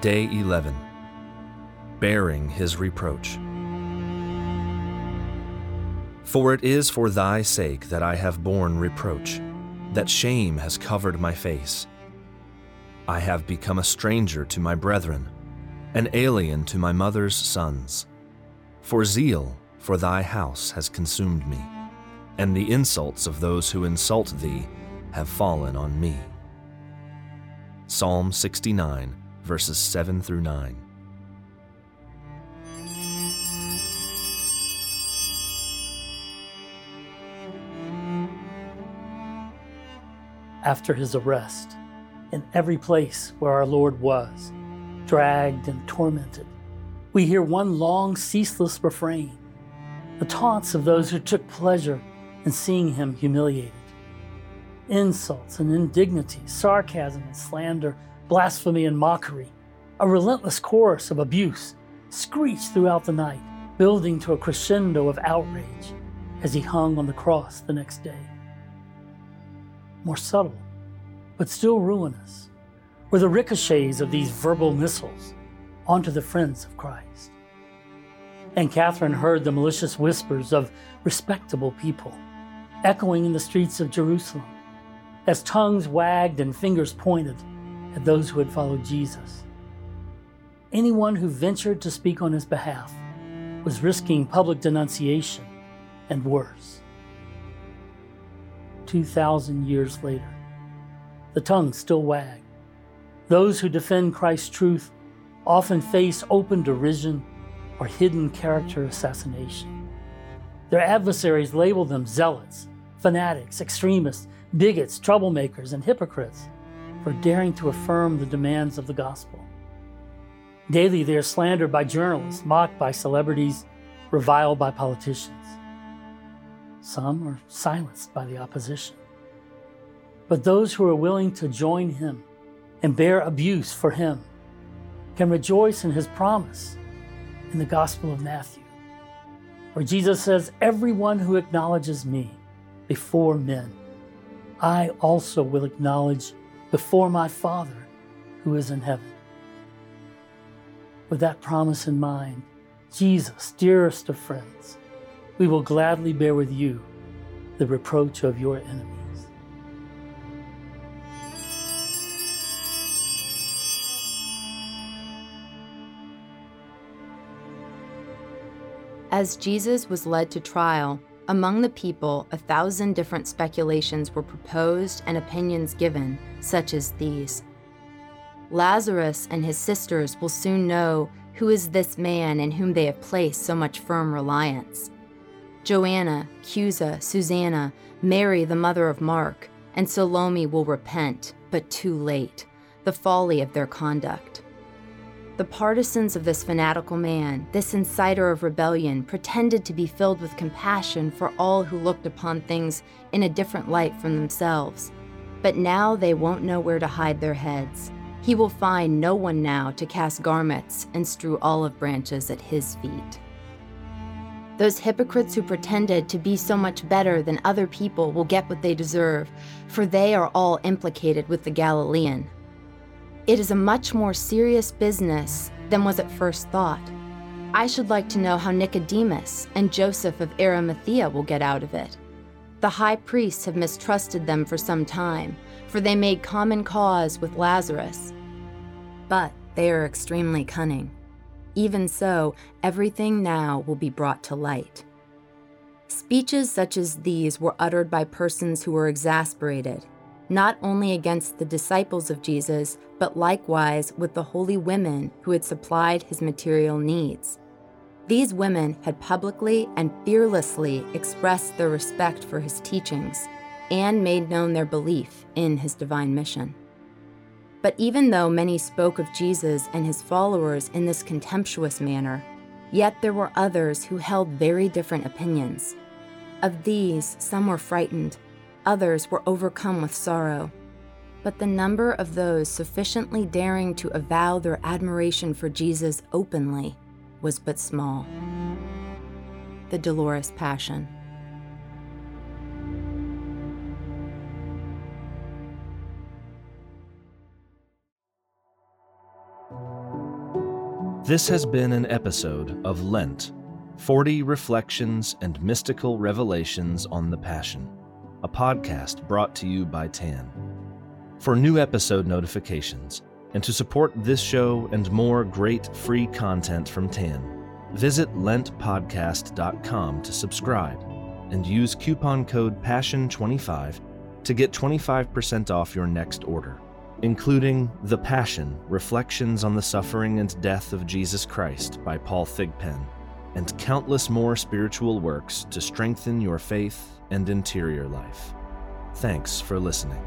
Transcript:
Day 11 Bearing His Reproach. For it is for thy sake that I have borne reproach, that shame has covered my face. I have become a stranger to my brethren, an alien to my mother's sons. For zeal for thy house has consumed me, and the insults of those who insult thee have fallen on me. Psalm 69, verses 7 through 9. After his arrest, in every place where our Lord was, dragged and tormented, we hear one long, ceaseless refrain the taunts of those who took pleasure in seeing him humiliated. Insults and indignities, sarcasm and slander, blasphemy and mockery, a relentless chorus of abuse screeched throughout the night, building to a crescendo of outrage as he hung on the cross the next day. More subtle, but still ruinous, were the ricochets of these verbal missiles onto the friends of Christ. Anne Catherine heard the malicious whispers of respectable people echoing in the streets of Jerusalem as tongues wagged and fingers pointed at those who had followed Jesus. Anyone who ventured to speak on his behalf was risking public denunciation and worse. 2,000 years later, the tongues still wag. Those who defend Christ's truth often face open derision or hidden character assassination. Their adversaries label them zealots, fanatics, extremists, bigots, troublemakers, and hypocrites for daring to affirm the demands of the gospel. Daily, they are slandered by journalists, mocked by celebrities, reviled by politicians. Some are silenced by the opposition. But those who are willing to join him and bear abuse for him can rejoice in his promise in the Gospel of Matthew, where Jesus says, Everyone who acknowledges me before men, I also will acknowledge before my Father who is in heaven. With that promise in mind, Jesus, dearest of friends, we will gladly bear with you the reproach of your enemies. As Jesus was led to trial, among the people, a thousand different speculations were proposed and opinions given, such as these Lazarus and his sisters will soon know who is this man in whom they have placed so much firm reliance. Joanna, Chusa, Susanna, Mary, the mother of Mark, and Salome will repent, but too late, the folly of their conduct. The partisans of this fanatical man, this inciter of rebellion, pretended to be filled with compassion for all who looked upon things in a different light from themselves. But now they won't know where to hide their heads. He will find no one now to cast garments and strew olive branches at his feet. Those hypocrites who pretended to be so much better than other people will get what they deserve, for they are all implicated with the Galilean. It is a much more serious business than was at first thought. I should like to know how Nicodemus and Joseph of Arimathea will get out of it. The high priests have mistrusted them for some time, for they made common cause with Lazarus. But they are extremely cunning. Even so, everything now will be brought to light. Speeches such as these were uttered by persons who were exasperated, not only against the disciples of Jesus, but likewise with the holy women who had supplied his material needs. These women had publicly and fearlessly expressed their respect for his teachings and made known their belief in his divine mission. But even though many spoke of Jesus and his followers in this contemptuous manner, yet there were others who held very different opinions. Of these, some were frightened Others were overcome with sorrow. But the number of those sufficiently daring to avow their admiration for Jesus openly was but small. The Dolorous Passion. This has been an episode of Lent 40 Reflections and Mystical Revelations on the Passion, a podcast brought to you by TAN. For new episode notifications, and to support this show and more great free content from TAN, visit lentpodcast.com to subscribe and use coupon code PASSION25 to get 25% off your next order, including The Passion Reflections on the Suffering and Death of Jesus Christ by Paul Thigpen, and countless more spiritual works to strengthen your faith and interior life. Thanks for listening.